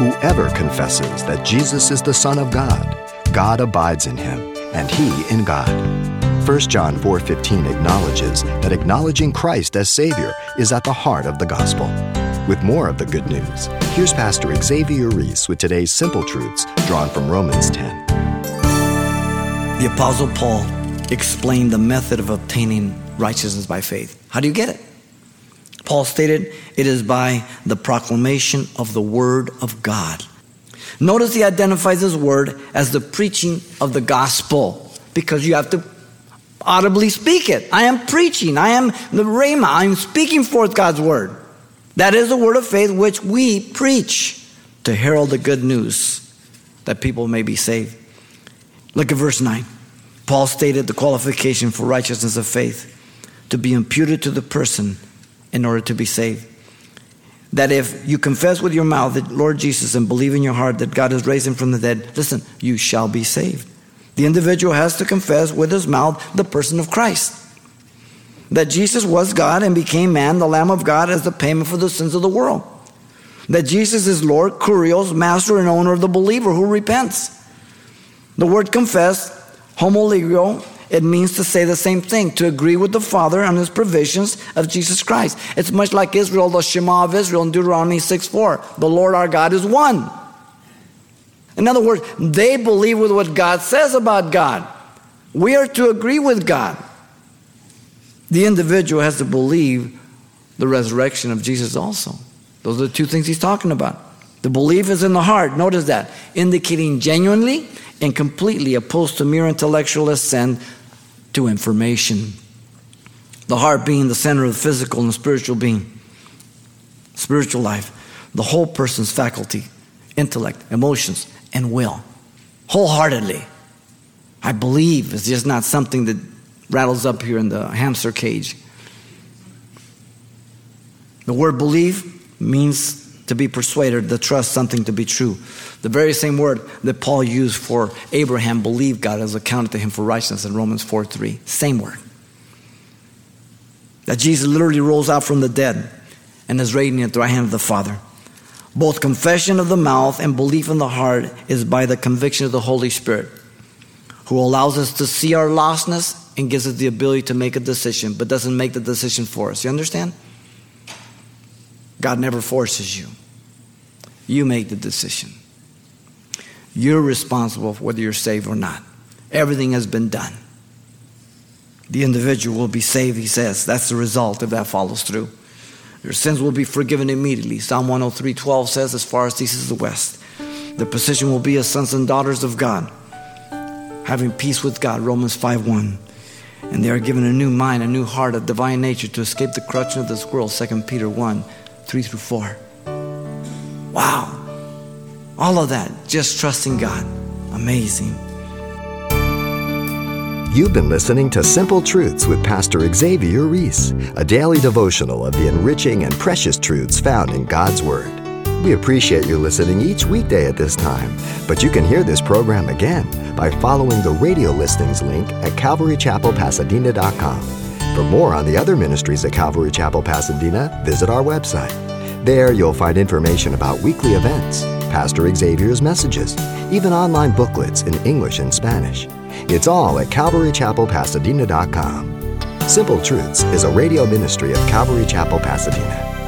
Whoever confesses that Jesus is the Son of God, God abides in him, and he in God. 1 John 4:15 acknowledges that acknowledging Christ as Savior is at the heart of the gospel. With more of the good news, here's Pastor Xavier Reese with today's simple truths drawn from Romans 10. The Apostle Paul explained the method of obtaining righteousness by faith. How do you get it? Paul stated, it is by the proclamation of the Word of God. Notice he identifies his word as the preaching of the gospel because you have to audibly speak it. I am preaching. I am the Rhema. I'm speaking forth God's word. That is the word of faith which we preach to herald the good news that people may be saved. Look at verse 9. Paul stated the qualification for righteousness of faith to be imputed to the person in order to be saved. That if you confess with your mouth that Lord Jesus and believe in your heart that God has raised him from the dead, listen, you shall be saved. The individual has to confess with his mouth the person of Christ. That Jesus was God and became man, the Lamb of God, as the payment for the sins of the world. That Jesus is Lord, Kurios, master and owner of the believer who repents. The word confess, homologeo, it means to say the same thing, to agree with the Father on his provisions of Jesus Christ. It's much like Israel, the Shema of Israel in Deuteronomy 6 4. The Lord our God is one. In other words, they believe with what God says about God. We are to agree with God. The individual has to believe the resurrection of Jesus also. Those are the two things he's talking about. The belief is in the heart, notice that, indicating genuinely and completely opposed to mere intellectual assent to information. The heart being the center of the physical and the spiritual being, spiritual life, the whole person's faculty, intellect, emotions, and will, wholeheartedly. I believe it's just not something that rattles up here in the hamster cage. The word believe means to be persuaded, to trust something to be true. The very same word that Paul used for Abraham believed God as accounted to him for righteousness in Romans 4 3. Same word. That Jesus literally rose out from the dead and is reigning at the right hand of the Father. Both confession of the mouth and belief in the heart is by the conviction of the Holy Spirit, who allows us to see our lostness and gives us the ability to make a decision, but doesn't make the decision for us. You understand? God never forces you. You make the decision. You're responsible for whether you're saved or not. Everything has been done. The individual will be saved, he says. That's the result if that follows through. Your sins will be forgiven immediately. Psalm 103:12 says, as far as east is the west. The position will be as sons and daughters of God, having peace with God. Romans 5 1. And they are given a new mind, a new heart, a divine nature to escape the corruption of this world. 2 Peter 1, 3 through 4. Wow. All of that, just trusting God. Amazing. You've been listening to Simple Truths with Pastor Xavier Reese, a daily devotional of the enriching and precious truths found in God's Word. We appreciate you listening each weekday at this time, but you can hear this program again by following the radio listings link at calvarychapelpasadena.com. For more on the other ministries at Calvary Chapel Pasadena, visit our website. There you'll find information about weekly events, Pastor Xavier's messages, even online booklets in English and Spanish. It's all at calvarychapelpasadena.com. Simple Truths is a radio ministry of Calvary Chapel, Pasadena.